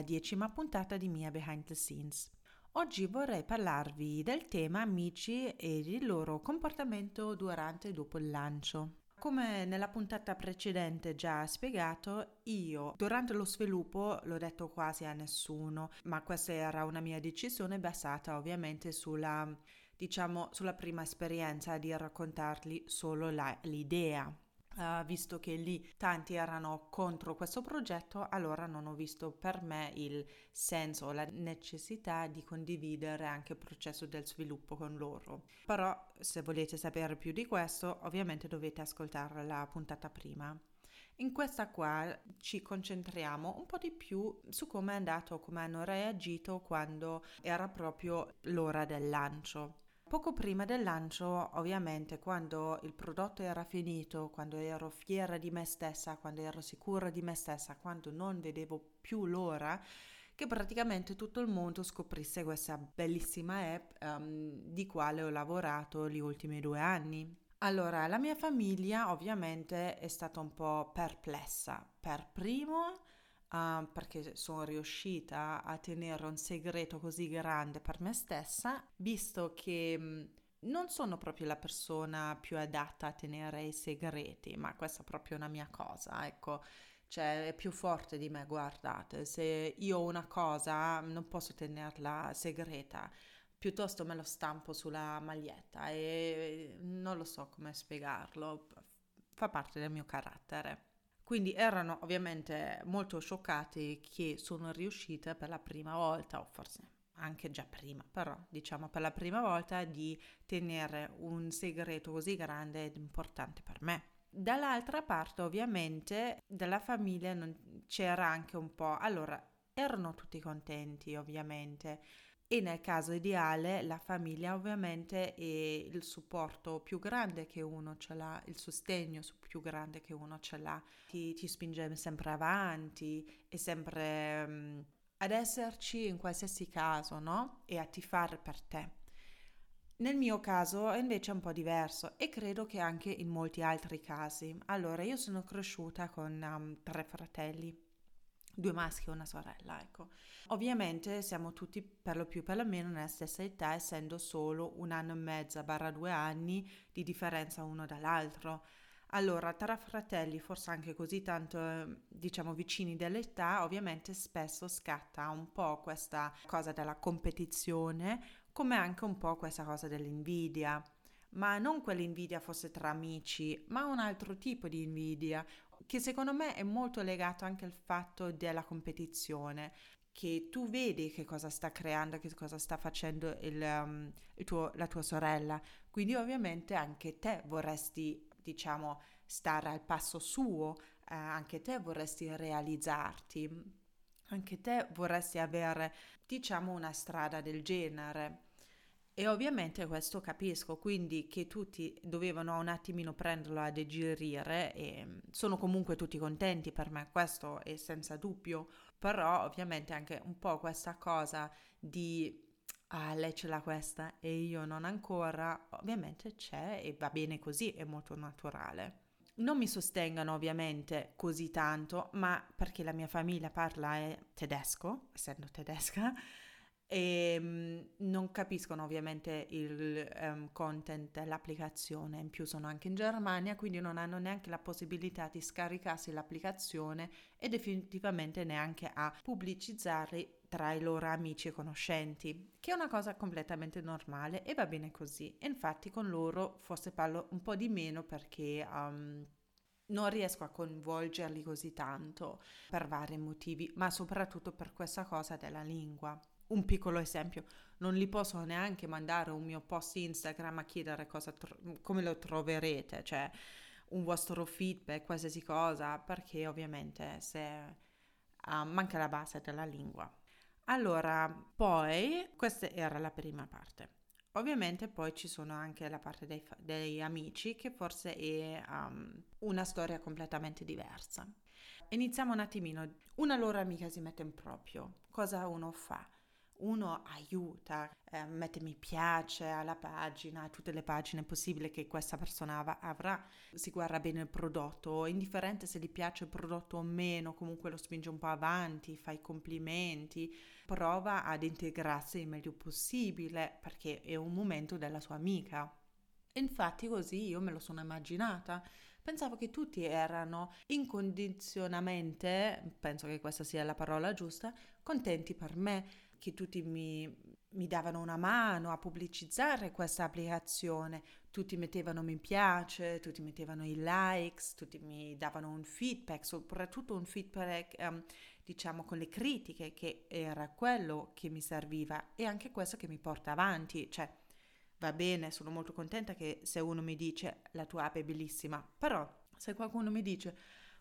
alla decima puntata di Mia Behind the Scenes. Oggi vorrei parlarvi del tema amici e il loro comportamento durante e dopo il lancio. Come nella puntata precedente già spiegato, io durante lo sviluppo l'ho detto quasi a nessuno, ma questa era una mia decisione basata ovviamente sulla, diciamo, sulla prima esperienza di raccontargli solo la, l'idea Uh, visto che lì tanti erano contro questo progetto, allora non ho visto per me il senso o la necessità di condividere anche il processo del sviluppo con loro. Però se volete sapere più di questo, ovviamente dovete ascoltare la puntata prima. In questa qua ci concentriamo un po' di più su come è andato, come hanno reagito quando era proprio l'ora del lancio. Poco prima del lancio, ovviamente, quando il prodotto era finito, quando ero fiera di me stessa, quando ero sicura di me stessa, quando non vedevo più l'ora che praticamente tutto il mondo scoprisse questa bellissima app um, di quale ho lavorato gli ultimi due anni. Allora, la mia famiglia ovviamente è stata un po' perplessa. Per primo, uh, perché sono riuscita a tenere un segreto così grande per me stessa, visto che mm, non sono proprio la persona più adatta a tenere i segreti, ma questa è proprio una mia cosa, ecco. Cioè, è più forte di me, guardate. Se io ho una cosa, non posso tenerla segreta piuttosto me lo stampo sulla maglietta e non lo so come spiegarlo, fa parte del mio carattere. Quindi erano ovviamente molto scioccati che sono riuscita per la prima volta, o forse anche già prima, però diciamo per la prima volta di tenere un segreto così grande ed importante per me. Dall'altra parte ovviamente della famiglia non c'era anche un po', allora erano tutti contenti ovviamente, e nel caso ideale la famiglia ovviamente è il supporto più grande che uno ce l'ha, il sostegno più grande che uno ce l'ha, ti, ti spinge sempre avanti e sempre um, ad esserci in qualsiasi caso, no? E a tifare per te. Nel mio caso è invece un po' diverso e credo che anche in molti altri casi. Allora, io sono cresciuta con um, tre fratelli due maschi e una sorella, ecco. Ovviamente siamo tutti per lo più per lo meno nella stessa età, essendo solo un anno e mezzo barra due anni di differenza uno dall'altro. Allora, tra fratelli, forse anche così tanto, diciamo, vicini dell'età, ovviamente spesso scatta un po' questa cosa della competizione, come anche un po' questa cosa dell'invidia ma non quell'invidia fosse tra amici, ma un altro tipo di invidia, che secondo me è molto legato anche al fatto della competizione, che tu vedi che cosa sta creando, che cosa sta facendo il, um, il tuo, la tua sorella, quindi ovviamente anche te vorresti, diciamo, stare al passo suo, eh, anche te vorresti realizzarti, anche te vorresti avere, diciamo, una strada del genere. E ovviamente questo capisco, quindi che tutti dovevano un attimino prenderlo a digerire e mm, sono comunque tutti contenti per me, questo è senza dubbio, però ovviamente anche un po' questa cosa di ah lei ce l'ha questa e io non ancora, ovviamente c'è e va bene così, è molto naturale. Non mi sostengano ovviamente così tanto, ma perché la mia famiglia parla tedesco, essendo tedesca, e um, non capiscono ovviamente il um, content dell'applicazione, in più sono anche in Germania, quindi non hanno neanche la possibilità di scaricarsi l'applicazione e definitivamente neanche a pubblicizzare tra i loro amici e conoscenti, che è una cosa completamente normale e va bene così. Infatti con loro forse parlo un po' di meno perché um, non riesco a coinvolgerli così tanto per vari motivi, ma soprattutto per questa cosa della lingua un piccolo esempio, non li posso neanche mandare un mio post Instagram a chiedere tro- come lo troverete, cioè un vostro feedback, qualsiasi cosa, perché ovviamente se uh, manca la base della lingua. Allora, poi questa era la prima parte. Ovviamente poi ci sono anche la parte dei, dei amici che forse è um, una storia completamente diversa. Iniziamo un attimino. Una loro amica si mette in proprio. Cosa uno fa? Uno aiuta, eh, mette mi piace alla pagina, a tutte le pagine possibili che questa persona avrà, si guarda bene il prodotto, indifferente se gli piace il prodotto o meno, comunque lo spinge un po' avanti, fa i complimenti, prova ad integrarsi il meglio possibile perché è un momento della sua amica. Infatti così io me lo sono immaginata. Pensavo che tutti erano incondizionamente, penso che questa sia la parola giusta, contenti per me, che tutti mi, mi davano una mano a pubblicizzare questa applicazione, tutti mettevano mi piace, tutti mettevano i likes, tutti mi davano un feedback, soprattutto un feedback um, diciamo con le critiche che era quello che mi serviva e anche questo che mi porta avanti, cioè va bene, sono molto contenta che se uno mi dice la tua app è bellissima, però se qualcuno mi dice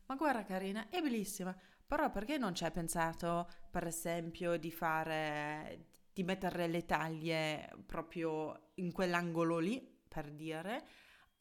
ma guarda Carina, è bellissima, però perché non ci hai pensato, per esempio, di fare, di mettere le taglie proprio in quell'angolo lì, per dire?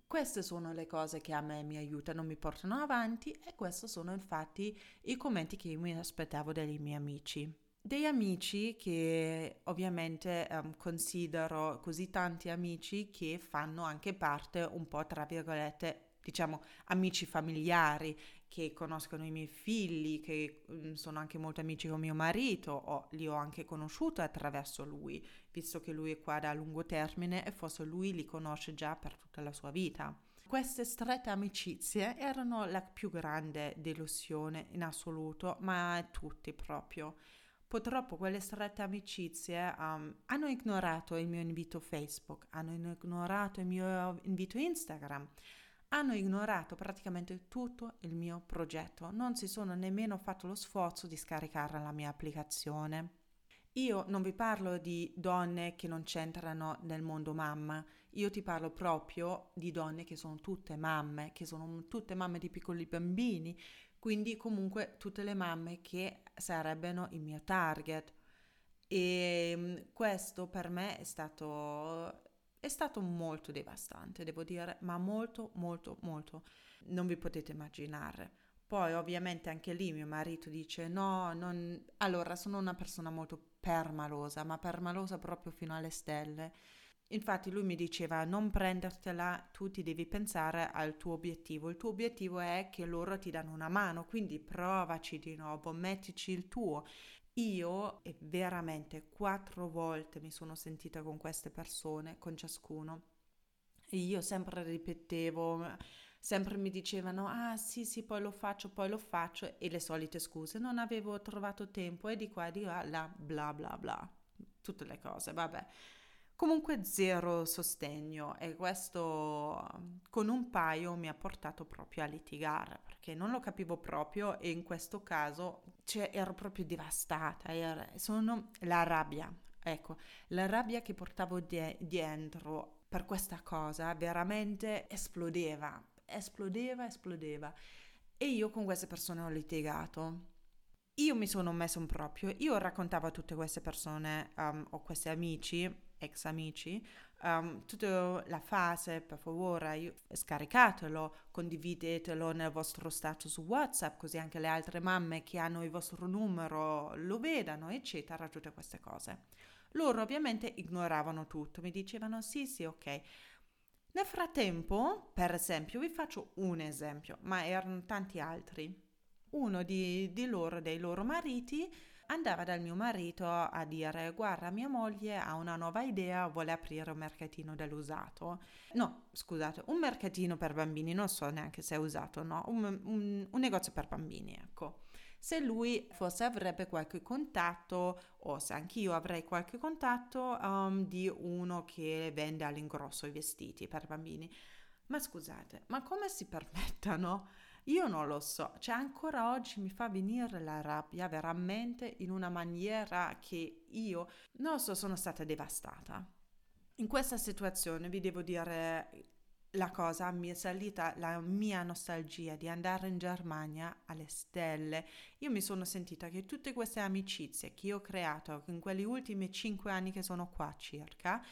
Queste sono le cose che a me mi aiutano, mi portano avanti e questi sono infatti i commenti che io mi aspettavo dai miei amici dei amici che ovviamente um, considero così tanti amici che fanno anche parte un po' tra virgolette diciamo amici familiari che conoscono i miei figli che um, sono anche molto amici con mio marito o li ho anche conosciuti attraverso lui visto che lui è qua da lungo termine e forse lui li conosce già per tutta la sua vita. Queste strette amicizie erano la più grande delusione in assoluto ma tutti proprio. Purtroppo quelle strette amicizie um, hanno ignorato il mio invito Facebook, hanno ignorato il mio invito Instagram, hanno ignorato praticamente tutto il mio progetto, non si sono nemmeno fatto lo sforzo di scaricare la mia applicazione. Io non vi parlo di donne che non c'entrano nel mondo mamma, io ti parlo proprio di donne che sono tutte mamme, che sono tutte mamme di piccoli bambini, quindi comunque tutte le mamme che sarebbero il mio target. E mm, questo per me è stato, è stato molto devastante, devo dire, ma molto, molto, molto. Non vi potete immaginare. Poi ovviamente anche lì mio marito dice no, non... allora sono una persona molto permalosa, ma permalosa proprio fino alle stelle. Infatti lui mi diceva non prendertela, tu ti devi pensare al tuo obiettivo. Il tuo obiettivo è che loro ti danno una mano, quindi provaci di nuovo, mettici il tuo. Io veramente quattro volte mi sono sentita con queste persone, con ciascuno. E io sempre ripetevo, sempre mi dicevano, ah sì sì, poi lo faccio, poi lo faccio, e le solite scuse, non avevo trovato tempo e di qua e di là, bla bla bla, tutte le cose, vabbè. Comunque zero sostegno e questo con un paio mi ha portato proprio a litigare perché non lo capivo proprio e in questo caso cioè, ero proprio devastata, era, sono la rabbia, ecco, la rabbia che portavo die- dentro per questa cosa veramente esplodeva, esplodeva, esplodeva e io con queste persone ho litigato. Io mi sono messo in proprio, io raccontavo a tutte queste persone um, o questi amici ex amici, um, tutta la fase, per favore, scaricatelo, condividetelo nel vostro status WhatsApp, così anche le altre mamme che hanno il vostro numero lo vedano, eccetera, tutte queste cose. Loro ovviamente ignoravano tutto, mi dicevano sì, sì, ok. Nel frattempo, per esempio, vi faccio un esempio, ma erano tanti altri. Uno di, di loro, dei loro mariti, andava dal mio marito a dire guarda mia moglie ha una nuova idea, vuole aprire un mercatino dell'usato. No, scusate, un mercatino per bambini, non so neanche se è usato, no, un, un, un negozio per bambini, ecco. Se lui forse avrebbe qualche contatto, o se anch'io avrei qualche contatto um, di uno che vende all'ingrosso i vestiti per bambini. Ma scusate, ma come si permettano? Io non lo so, cioè ancora oggi mi fa venire la rabbia veramente in una maniera che io non so, sono stata devastata. In questa situazione vi devo dire la cosa mi è salita la mia nostalgia di andare in Germania alle stelle. Io mi sono sentita che tutte queste amicizie che ho creato in quegli ultimi cinque anni che sono qua circa,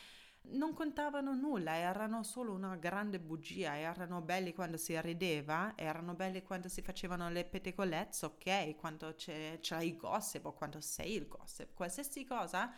non contavano nulla, erano solo una grande bugia, erano belli quando si rideva, erano belli quando si facevano le pettegolezze, ok, quando c'è, c'è il gossip o quando sei il gossip, qualsiasi cosa,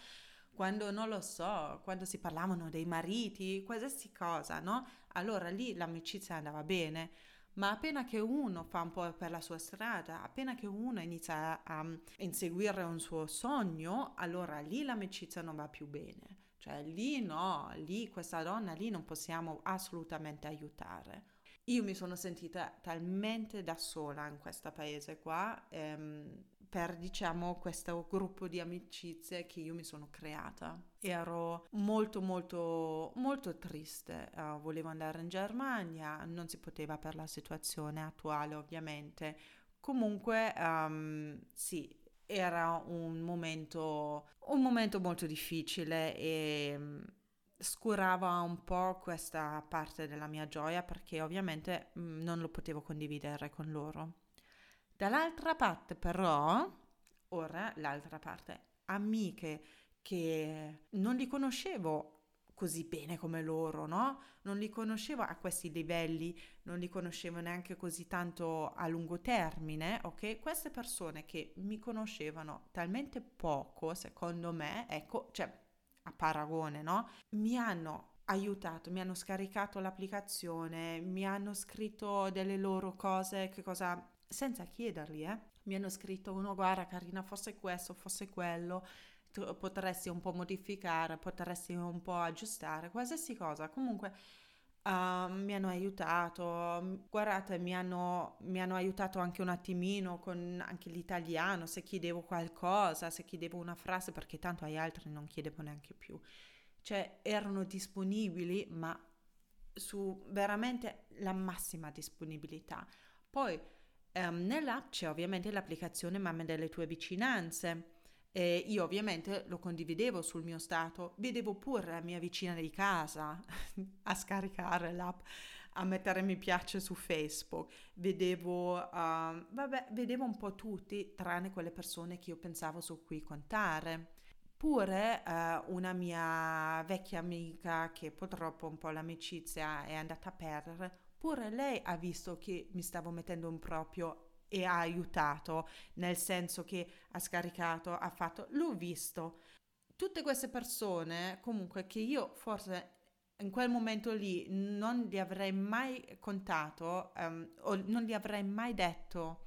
quando non lo so, quando si parlavano dei mariti, qualsiasi cosa, no? Allora lì l'amicizia andava bene. Ma appena che uno fa un po' per la sua strada, appena che uno inizia a inseguire un suo sogno, allora lì l'amicizia non va più bene. Cioè lì no, lì questa donna lì non possiamo assolutamente aiutare. Io mi sono sentita talmente da sola in questo paese qua ehm, per diciamo questo gruppo di amicizie che io mi sono creata. Ero molto molto molto triste, uh, volevo andare in Germania, non si poteva per la situazione attuale ovviamente. Comunque um, sì, era un momento, un momento molto difficile e mm, scurava un po' questa parte della mia gioia perché ovviamente mm, non lo potevo condividere con loro. Dall'altra parte però, ora l'altra parte, amiche che non li conoscevo così bene come loro, no? Non li conoscevo a questi livelli, non li conoscevo neanche così tanto a lungo termine, ok? Queste persone che mi conoscevano talmente poco, secondo me, ecco, cioè a paragone, no? Mi hanno aiutato, mi hanno scaricato l'applicazione, mi hanno scritto delle loro cose, che cosa senza chiederli, eh? Mi hanno scritto uno, guarda Carina, fosse questo, fosse quello, potresti un po' modificare, potresti un po' aggiustare, qualsiasi cosa. Comunque uh, mi hanno aiutato, guardate, mi hanno, mi hanno aiutato anche un attimino con anche l'italiano, se chiedevo qualcosa, se chiedevo una frase, perché tanto agli altri non chiedevo neanche più. Cioè erano disponibili, ma su veramente la massima disponibilità. Poi um, nell'app c'è ovviamente l'applicazione Mamme delle tue vicinanze e io ovviamente lo condividevo sul mio stato, vedevo pure la mia vicina di casa a scaricare l'app, a mettere mi piace su Facebook, vedevo, uh, vabbè, vedevo un po' tutti, tranne quelle persone che io pensavo su cui contare. Pure uh, una mia vecchia amica, che purtroppo un po' l'amicizia è andata a perdere, pure lei ha visto che mi stavo mettendo in proprio e ha aiutato, nel senso che ha scaricato, ha fatto, l'ho visto. Tutte queste persone, comunque, che io forse in quel momento lì non gli avrei mai contato um, o non gli avrei mai detto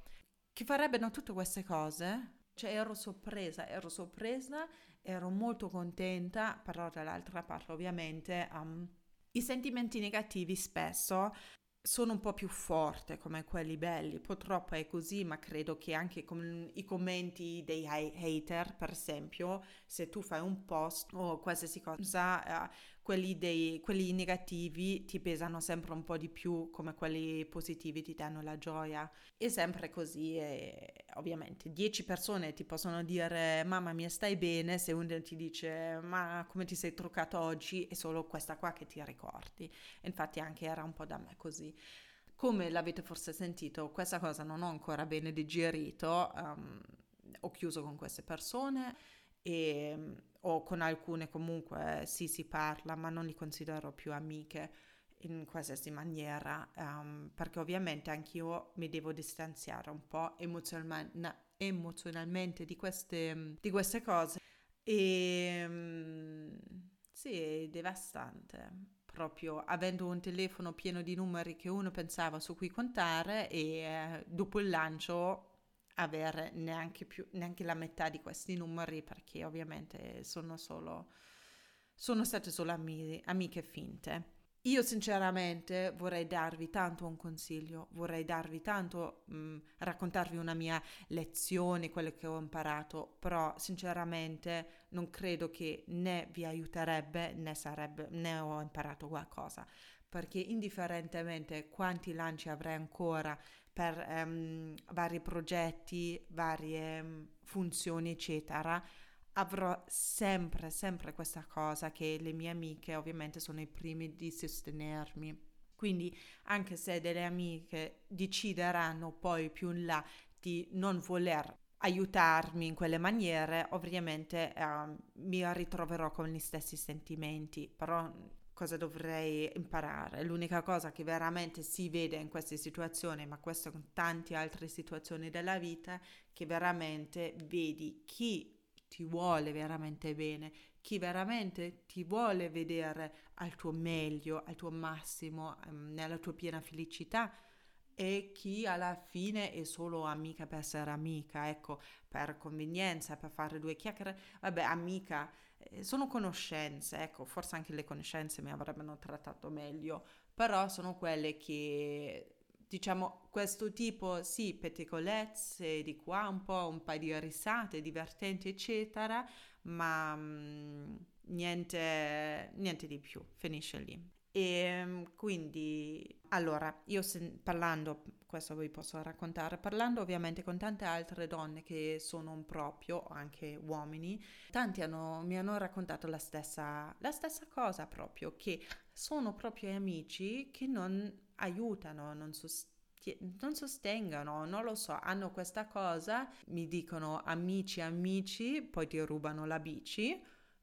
che farebbero tutte queste cose. Cioè ero sorpresa, ero sorpresa, ero molto contenta, però dall'altra parte ovviamente um, i sentimenti negativi spesso sono un po' più forte come quelli belli, purtroppo è così, ma credo che anche con i commenti dei hater, per esempio, se tu fai un post o qualsiasi cosa, eh, quelli, dei, quelli negativi ti pesano sempre un po' di più come quelli positivi ti danno la gioia. È sempre così e ovviamente 10 persone ti possono dire mamma mia stai bene, se uno ti dice ma come ti sei truccato oggi è solo questa qua che ti ricordi. Infatti anche era un po' da me così. Come l'avete forse sentito, questa cosa non ho ancora bene digerito, um, ho chiuso con queste persone e o con alcune comunque sì si parla, ma non li considero più amiche in qualsiasi maniera, um, perché ovviamente anch'io mi devo distanziare un po' emozionalmente, emozionalmente di, queste, di queste cose. E um, sì, è devastante. Proprio avendo un telefono pieno di numeri che uno pensava su cui contare e eh, dopo il lancio avere neanche, più, neanche la metà di questi numeri perché ovviamente sono solo sono state solo amiche, amiche finte. Io sinceramente vorrei darvi tanto un consiglio, vorrei darvi tanto, mh, mm, raccontarvi una mia lezione, quello che ho imparato, però sinceramente non credo che né vi aiuterebbe né, sarebbe, né ho imparato qualcosa, perché indifferentemente quanti lanci avrei ancora per um, vari progetti, varie um, funzioni, eccetera, avrò sempre, sempre questa cosa che le mie amiche ovviamente sono i primi di sostenermi. Quindi anche se delle amiche decideranno poi più in là di non voler aiutarmi in quelle maniere, ovviamente eh, mi ritroverò con gli stessi sentimenti, però cosa dovrei imparare? L'unica cosa che veramente si vede in queste situazioni, ma questo in tante altre situazioni della vita, che veramente vedi chi ti vuole veramente bene, chi veramente ti vuole vedere al tuo meglio, al tuo massimo, ehm, nella tua piena felicità e chi alla fine è solo amica per essere amica, ecco, per convenienza, per fare due chiacchiere, vabbè, amica, sono conoscenze, ecco, forse anche le conoscenze mi avrebbero trattato meglio, però sono quelle che diciamo questo tipo sì pettegolezze di qua un po' un paio di risate divertenti eccetera ma mh, mm, niente niente di più finisce lì e ehm, quindi allora io se, parlando questo vi posso raccontare parlando ovviamente con tante altre donne che sono un proprio anche uomini tanti hanno, mi hanno raccontato la stessa la stessa cosa proprio che sono proprio amici che non aiutano, non, sost- non sostengono, non lo so, hanno questa cosa, mi dicono amici, amici, poi ti rubano la bici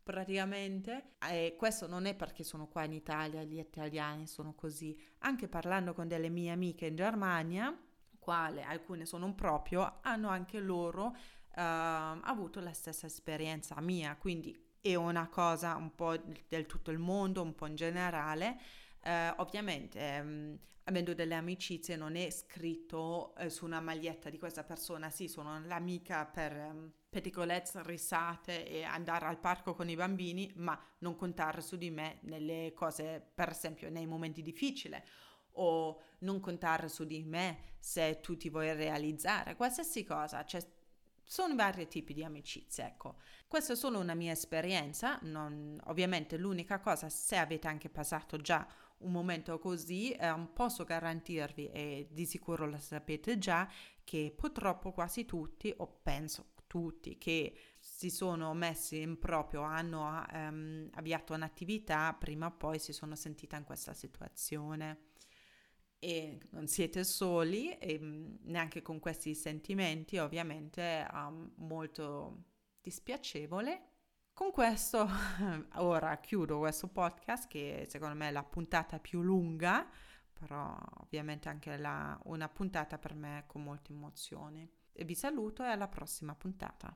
praticamente e questo non è perché sono qua in Italia, gli italiani sono così, anche parlando con delle mie amiche in Germania, quale alcune sono proprio, hanno anche loro uh, avuto la stessa esperienza mia, quindi è una cosa un po' del tutto il mondo, un po' in generale eh, ovviamente ehm, avendo delle amicizie non è scritto eh, su una maglietta di questa persona, sì, sono l'amica per ehm, pettegolezze, risate e andare al parco con i bambini, ma non contare su di me nelle cose, per esempio nei momenti difficili. O non contare su di me se tu ti vuoi realizzare, qualsiasi cosa, cioè sono vari tipi di amicizie, ecco. Questa è solo una mia esperienza, non, ovviamente l'unica cosa, se avete anche passato già un momento così, eh, posso garantirvi, e di sicuro lo sapete già, che purtroppo quasi tutti, o penso tutti, che si sono messi in proprio, hanno um, avviato un'attività, prima o poi si sono sentita in questa situazione. E non siete soli, e mm, neanche con questi sentimenti, ovviamente, um, molto dispiacevole con questo ora chiudo questo podcast che secondo me è la puntata più lunga, però ovviamente anche la, una puntata per me con molte emozioni. Vi saluto e alla prossima puntata.